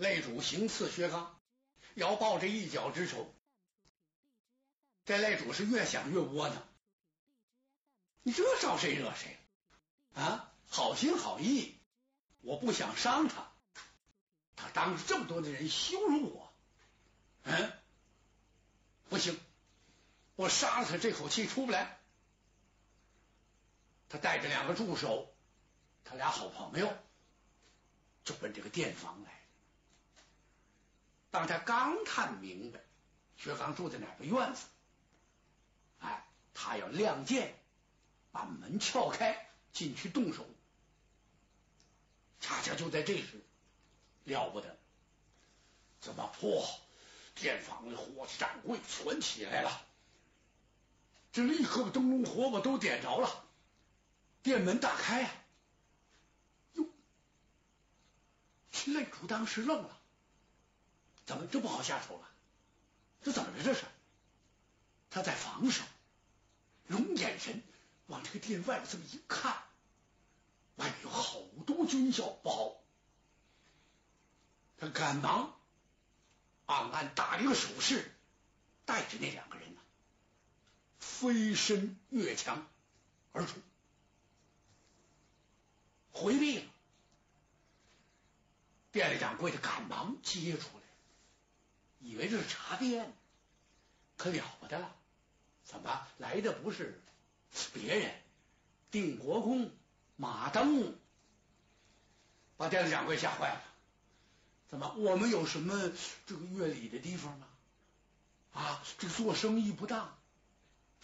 擂主行刺薛刚，要报这一脚之仇。这擂主是越想越窝囊，你这招谁惹谁啊？好心好意，我不想伤他，他当着这么多的人羞辱我，嗯，不行，我杀了他这口气出不来。他带着两个助手，他俩好朋友，就奔这个店房来。当他刚看明白薛刚住在哪个院子，哎，他要亮剑把门撬开进去动手，恰恰就在这时，了不得，怎么破，店房的火掌柜全起来了，这立刻把灯笼火把都点着了。店门大开呀！哟，秦擂主当时愣了，怎么这不好下手了？这怎么着？这是他在防守，龙眼神往这个店外这么一看，外面有好多军校，不好！他赶忙暗暗打了一个手势，带着那两个人呢，飞身越墙而出。回避了，店里掌柜的赶忙接出来，以为这是茶店，可了不得了，怎么来的不是别人？定国公马登，把店里掌柜吓坏了。怎么我们有什么这个越礼的地方吗？啊，这个做生意不当，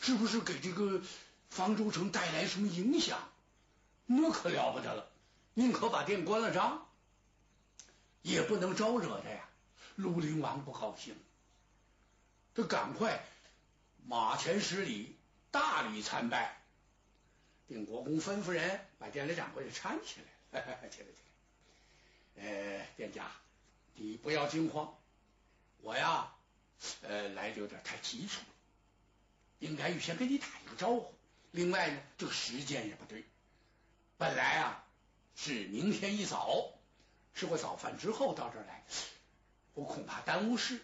是不是给这个方舟城带来什么影响？那可了不得了，宁可把店关了张，也不能招惹他呀。庐陵王不高兴，他赶快马前施礼，大礼参拜。定国公吩咐人把店里掌柜的搀起来，起来起来。呃，店家，你不要惊慌，我呀，呃，来的有点太急促了，应该预先跟你打一个招呼。另外呢，这个时间也不对。本来啊是明天一早吃过早饭之后到这儿来，我恐怕耽误事。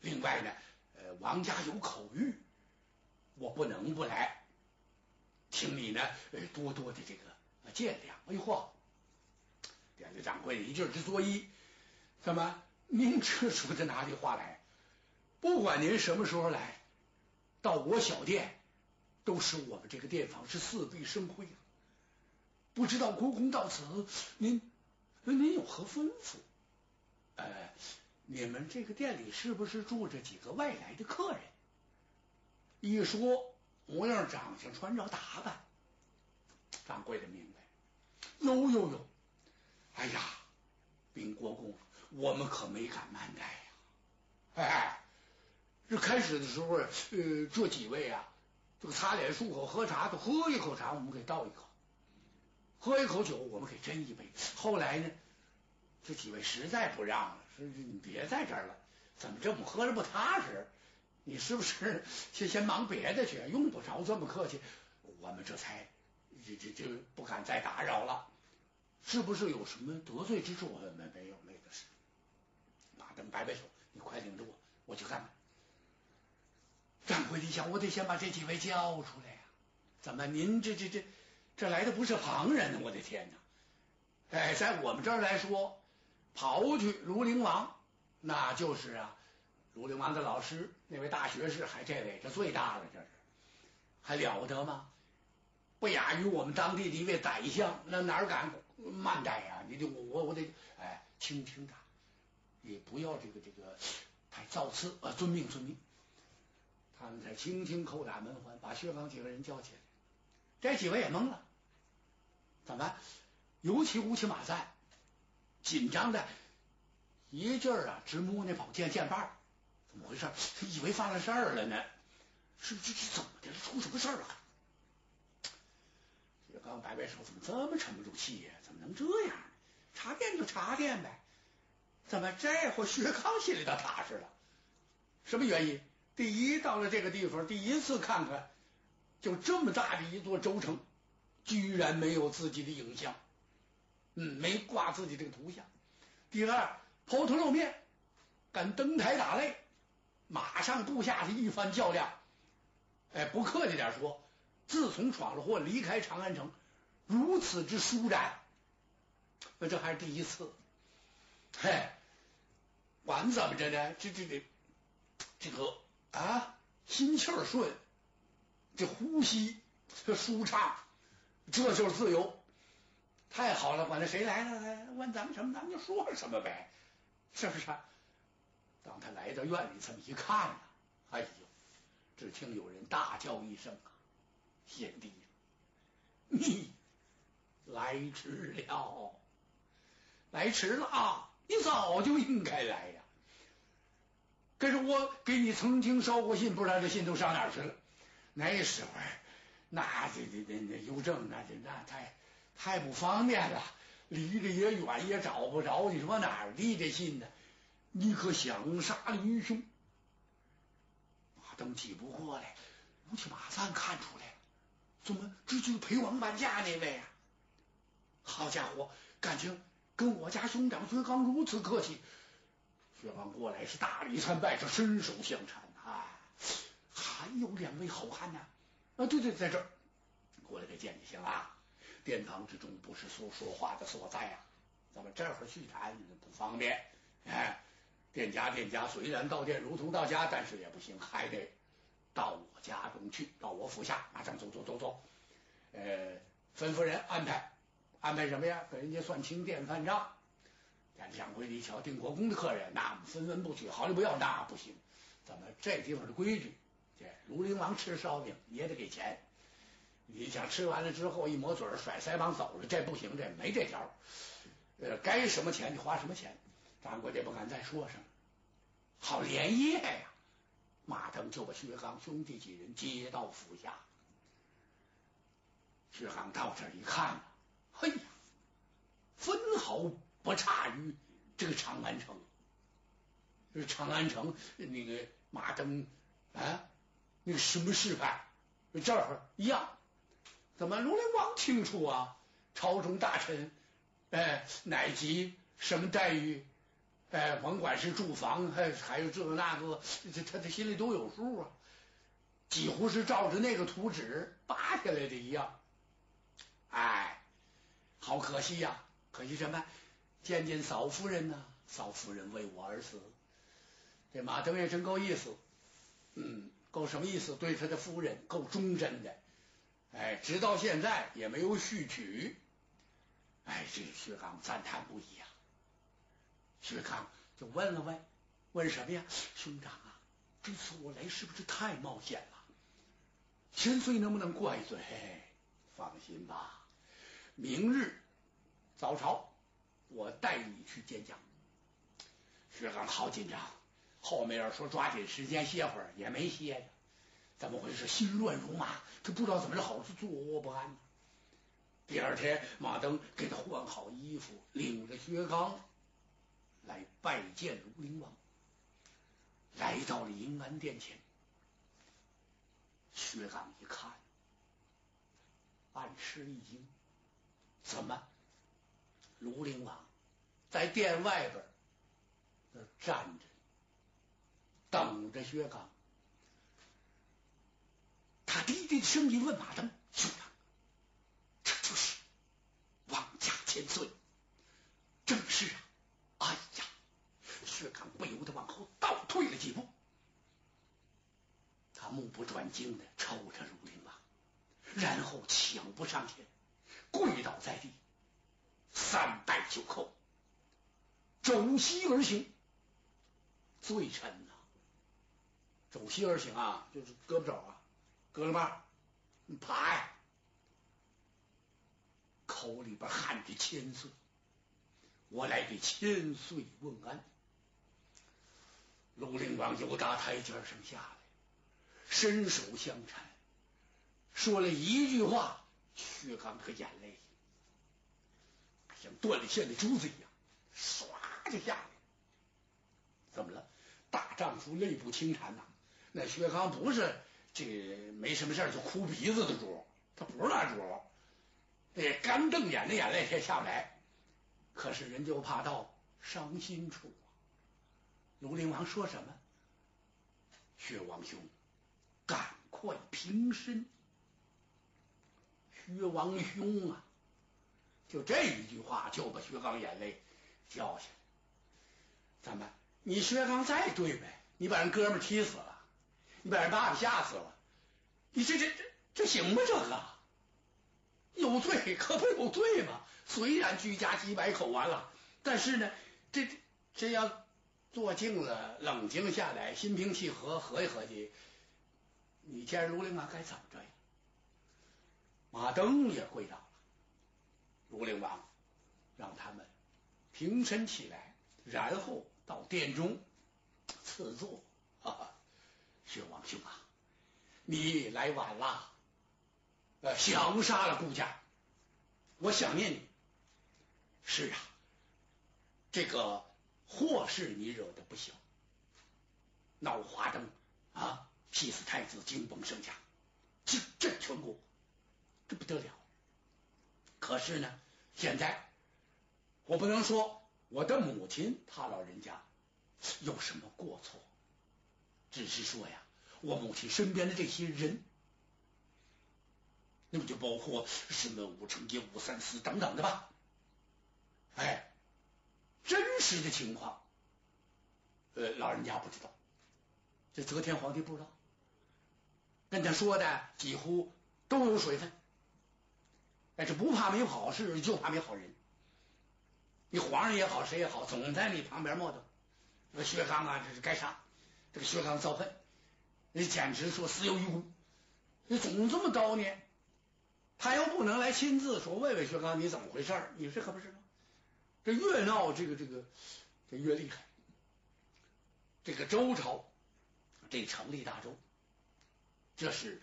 另外呢，呃，王家有口谕，我不能不来，请你呢多多的这个见谅。哎呦嚯，店里掌柜一劲之作揖，怎么您这说的哪里话来？不管您什么时候来到我小店，都是我们这个店房是四壁生辉啊。不知道国公到此，您您有何吩咐？呃，你们这个店里是不是住着几个外来的客人？一说模样、长相、穿着打扮，掌柜的明白。有有有！哎呀，禀国公，我们可没敢慢待呀！哎，这开始的时候，呃，这几位啊，这个擦脸漱口喝茶，都喝一口茶，我们给倒一口。喝一口酒，我们给斟一杯。后来呢，这几位实在不让了，说你别在这儿了，怎么这么喝着不踏实？你是不是 先先忙别的去？用不着这么客气。我们这才这这这不敢再打扰了。是不是有什么得罪之处？没没有，没的事。马登摆摆手，你快领着我，我去看看。掌柜的想，我得先把这几位叫出来呀。怎么，您这这这？这来的不是旁人呢，我的天哪！哎，在我们这儿来说，刨去庐陵王，那就是啊，庐陵王的老师那位大学士，还这位这最大了，这是还了得吗？不亚于我们当地的一位宰相，那哪敢慢待呀？你得我我得哎，轻轻的，也不要这个这个太造次啊，遵命遵命。他们才轻轻叩打门环，把薛刚几个人叫起来，这几位也懵了。怎么？尤其乌漆马赞，紧张的一劲儿啊，直摸那宝剑剑把怎么回事？他 以为犯了事儿了呢。是这这怎么的了？出什么事儿了？薛刚摆摆手，怎么这么沉不住气呀？怎么能这样呢？茶店就查店呗。怎么这会薛刚心里倒踏实了？什么原因？第一，到了这个地方，第一次看看，就这么大的一座州城。居然没有自己的影像，嗯，没挂自己这个图像。第二，抛头露面，敢登台打擂，马上部下的一番较量。哎，不客气点说，自从闯了祸离开长安城，如此之舒展，那这还是第一次。嘿，管怎么着呢？这这这这个啊，心气儿顺，这呼吸这舒畅，这就是自由。太好了，管他谁来了，来问咱们什么，咱们就说什么呗，是不是？当他来到院里，这么一看呢，哎呦，只听有人大叫一声啊：“贤弟，你来迟了，来迟了啊！你早就应该来呀。可是我给你曾经捎过信，不知道这信都上哪儿去了。那时候，那这这这那邮政，那这那太……太不方便了，离得也远，也找不着。你说哪儿递这信呢？你可想杀林兄？马登挤不过来，乌漆马三看出来，怎么这就是陪王半价那位啊？好家伙，感情跟我家兄长薛刚如此客气。薛刚过来是大礼参拜，是伸手相搀啊！还有两位好汉呢？啊，对对，在这儿，过来给见见行啊。殿堂之中不是说说话的所在啊，咱们这会儿叙谈不方便。哎，店家店家虽然到店如同到家，但是也不行，还得到我家中去，到我府下。马上走走走走，呃，吩咐人安排安排什么呀？给人家算清店饭账。咱掌柜的一瞧，定国公的客人，那分文不取，毫厘不要，那不行。咱们这地方的规矩，这庐陵王吃烧饼也得给钱。你想吃完了之后一抹嘴甩腮帮走了，这不行，这没这条。呃，该什么钱你花什么钱，掌柜的不敢再说什么。好连夜呀，马腾就把薛刚兄弟几人接到府下。薛刚到这一看，嘿呀，分毫不差于这个长安城。这长安城那个马登啊，那个什么示范，这儿一样。怎么庐陵王清楚啊？朝中大臣，哎，乃及什么待遇？哎，甭管是住房，还还有这个那个，这他他心里都有数啊。几乎是照着那个图纸扒下来的一样。哎，好可惜呀！可惜什么？见见嫂夫人呢？嫂夫人为我而死。这马登也真够意思，嗯，够什么意思？对他的夫人够忠贞的。哎，直到现在也没有续娶。哎，这薛刚赞叹不已啊。薛刚就问了问，问什么呀？兄长啊，这次我来是不是太冒险了？千岁能不能怪罪？放心吧，明日早朝我带你去见驾。薛刚好紧张，后面要说抓紧时间歇会儿，也没歇着。怎么回事？心乱如麻，他不知道怎么着好，是坐卧不安。第二天，马登给他换好衣服，领着薛刚来拜见庐陵王。来到了银安殿前，薛刚一看，暗吃一惊：怎么，庐陵王在殿外边那站着，等着薛刚？他低低的声音问马登：“兄长，这就是王家千岁？”正是啊！哎呀，薛刚不由得往后倒退了几步，他目不转睛的瞅着如陵王，然后抢步上前，跪倒在地，三拜九叩，肘膝而行。罪臣呐，肘膝而行啊，就是胳膊肘啊。哥了吧，你爬呀！口里边喊着千岁，我来给千岁问安。庐陵王由大台阶上下来，伸手相搀，说了一句话，薛刚可眼泪像断了线的珠子一样，唰就下来。怎么了？大丈夫泪不轻弹呐！那薛刚不是。这没什么事就哭鼻子的主，他不是那主。哎，干瞪眼的眼泪也下不来。可是人就怕到伤心处啊。庐陵王说什么？薛王兄，赶快平身。薛王兄啊，就这一句话就把薛刚眼泪掉下来。怎么？你薛刚再对呗？你把人哥们踢死了，你把人爸爸吓死了，你这这这这行吗？这个有罪可不有罪吗？虽然居家几百口完了，但是呢，这这要坐静了，冷静下来，心平气和，合计合计，你见卢陵王该怎么着呀？马登也跪倒了，卢陵王让他们平身起来，然后到殿中赐座。薛王兄啊，你来晚了，呃，想杀了顾家，我想念你。是啊，这个祸是你惹的不小，闹花灯啊，劈死太子，惊崩圣驾，惊震全国，这不得了。可是呢，现在我不能说我的母亲她老人家有什么过错，只是说呀，我母亲身边的这些人，那么就包括什么武成杰、武三思等等的吧。哎，真实的情况，呃，老人家不知道，这则天皇帝不知道，跟他说的几乎都有水分。哎，这不怕没好事，就怕没好人。你皇上也好，谁也好，总在你旁边磨叨。这个薛刚啊，这是该杀。这个薛刚遭恨，你简直说死有余辜。你总这么叨念，他又不能来亲自说问问薛刚你怎么回事你这可不是吗？这越闹，这个这个这越厉害。这个周朝这成立大周，这是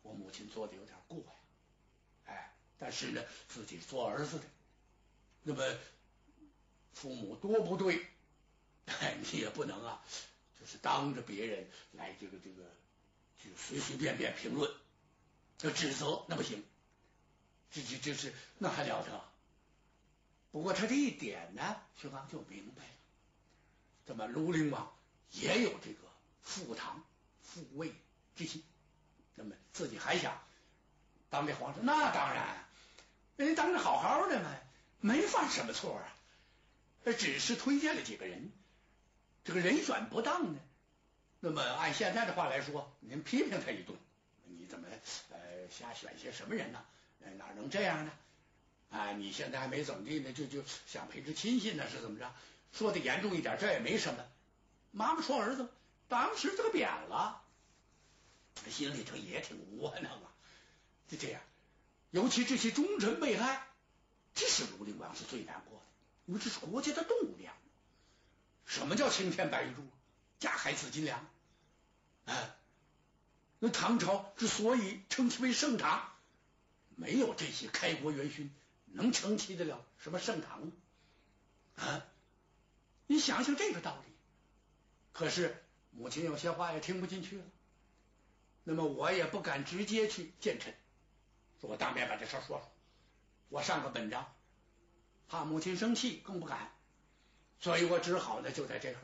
我母亲做的有点过呀。哎，但是呢，自己做儿子的，那么父母多不对，你也不能啊，就是当着别人来这个这个就随随便便评论，就指责那不行。这这这是那还了得？不过他这一点呢，薛刚就明白了，怎么庐陵王也有这个复唐复魏之心，那么自己还想当这皇上，那当然，人家当着好好的嘛，没犯什么错啊，只是推荐了几个人，这个人选不当呢。那么按现在的话来说，您批评他一顿，你怎么呃瞎选些什么人呢？哪能这样呢？啊，你现在还没怎么地呢，就就想培植亲信呢，是怎么着？说的严重一点，这也没什么。妈妈说儿子当时这个贬了，心里头也挺窝囊啊。就这样，尤其这些忠臣被害，这是庐陵王是最难过的，因为这是国家的栋梁。什么叫青天白玉柱？加海紫金梁？啊，那唐朝之所以称其为盛唐，没有这些开国元勋。能承起得了什么盛唐啊？你想想这个道理。可是母亲有些话也听不进去了。那么我也不敢直接去见臣，说我当面把这事说说，我上个本章，怕母亲生气，更不敢。所以我只好呢，就在这儿，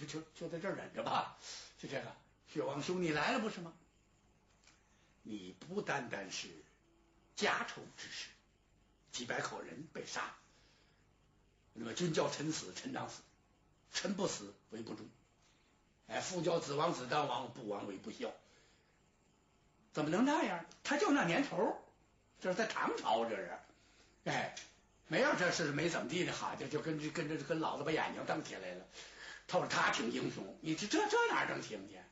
就就就就在这儿忍着吧。就这个，雪王兄，你来了不是吗？你不单单是家仇之事。几百口人被杀，那么君叫臣死，臣当死；臣不死，为不忠。哎，父教子亡，子当亡；不亡，为不孝。怎么能那样？他就那年头，这是在唐朝，这是。哎，没有这事，没怎么地的，好就，就跟跟着跟老子把眼睛瞪起来了。他说他挺英雄，你这这这哪能听见？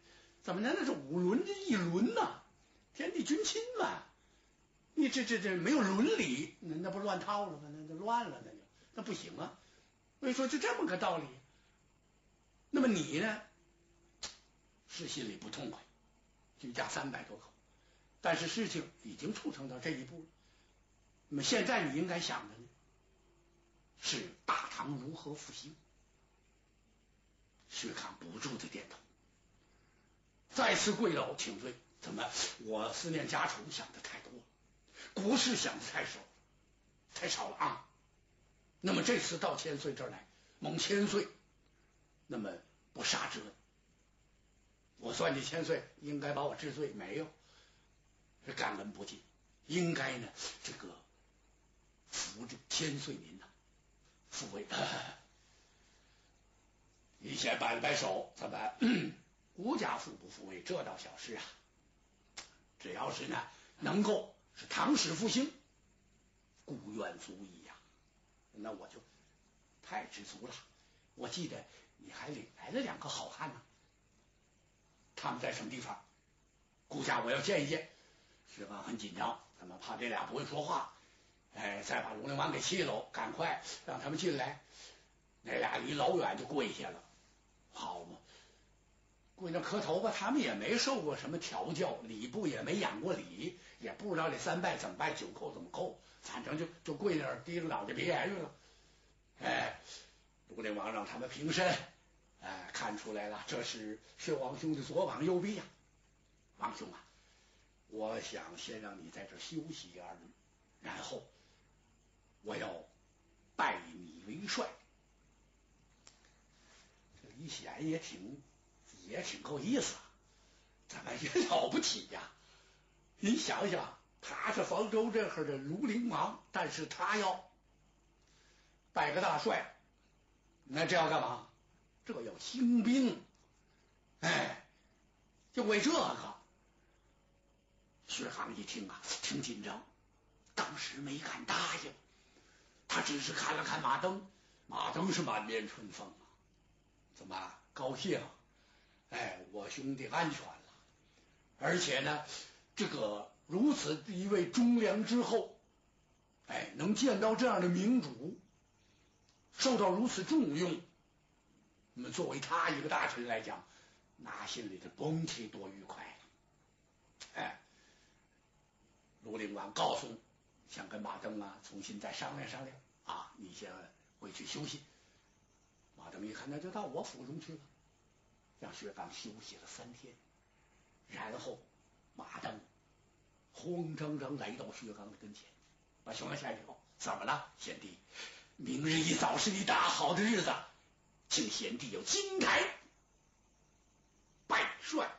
怎么能那是五伦一伦呢？天地君亲嘛。你这这这没有伦理，那那不乱套了吗？那那乱了，那就那不行啊！所以说就这么个道理。那么你呢，是心里不痛快，居家三百多口，但是事情已经促成到这一步了。那么现在你应该想的，是大唐如何复兴？薛康不住的点头，再次跪倒请罪。怎么？我思念家仇想的太多了。国事想的太少，太少了啊！那么这次到千岁这儿来，蒙千岁，那么不杀之恩，我算计千岁应该把我治罪，没有，是感恩不尽，应该呢这个扶着千岁您呐，抚慰。你先摆了摆手，怎么？孤家复不复位，这倒小事啊。只要是呢，能够是唐史复兴，孤愿足矣呀。那我就太知足了。我记得你还领来了两个好汉呢，他们在什么地方？顾家我要见一见。薛刚很紧张，他们怕这俩不会说话，哎，再把龙陵王给气喽，赶快让他们进来。那俩离老远就跪下了，好嘛。跪那磕头吧，他们也没受过什么调教，礼部也没养过礼，也不知道这三拜怎么拜，九叩怎么叩，反正就就跪那儿，低着脑袋别言语了。哎，卢陵王让他们平身，哎，看出来了，这是薛王兄的左膀右臂呀。王兄啊，我想先让你在这休息二日，然后我要拜你为帅。这李显也挺。也挺够意思，怎么也了不起呀！你想想，他是房州这块的庐陵王，但是他要拜个大帅，那这要干嘛？这要兴兵，哎，就为这个。薛航一听啊，挺紧张，当时没敢答应，他只是看了看马登，马登是满面春风啊，怎么高兴？哎，我兄弟安全了，而且呢，这个如此一位忠良之后，哎，能见到这样的明主，受到如此重用，那么作为他一个大臣来讲，那心里的甭提多愉快了。哎，卢陵王告诉，想跟马登啊重新再商量商量啊，你先回去休息。马登一看，那就到我府中去了。让薛刚休息了三天，然后马登慌张张来到薛刚的跟前，把薛刚吓一跳：“怎么了，贤弟？明日一早是你大好的日子，请贤弟有金台拜帅。”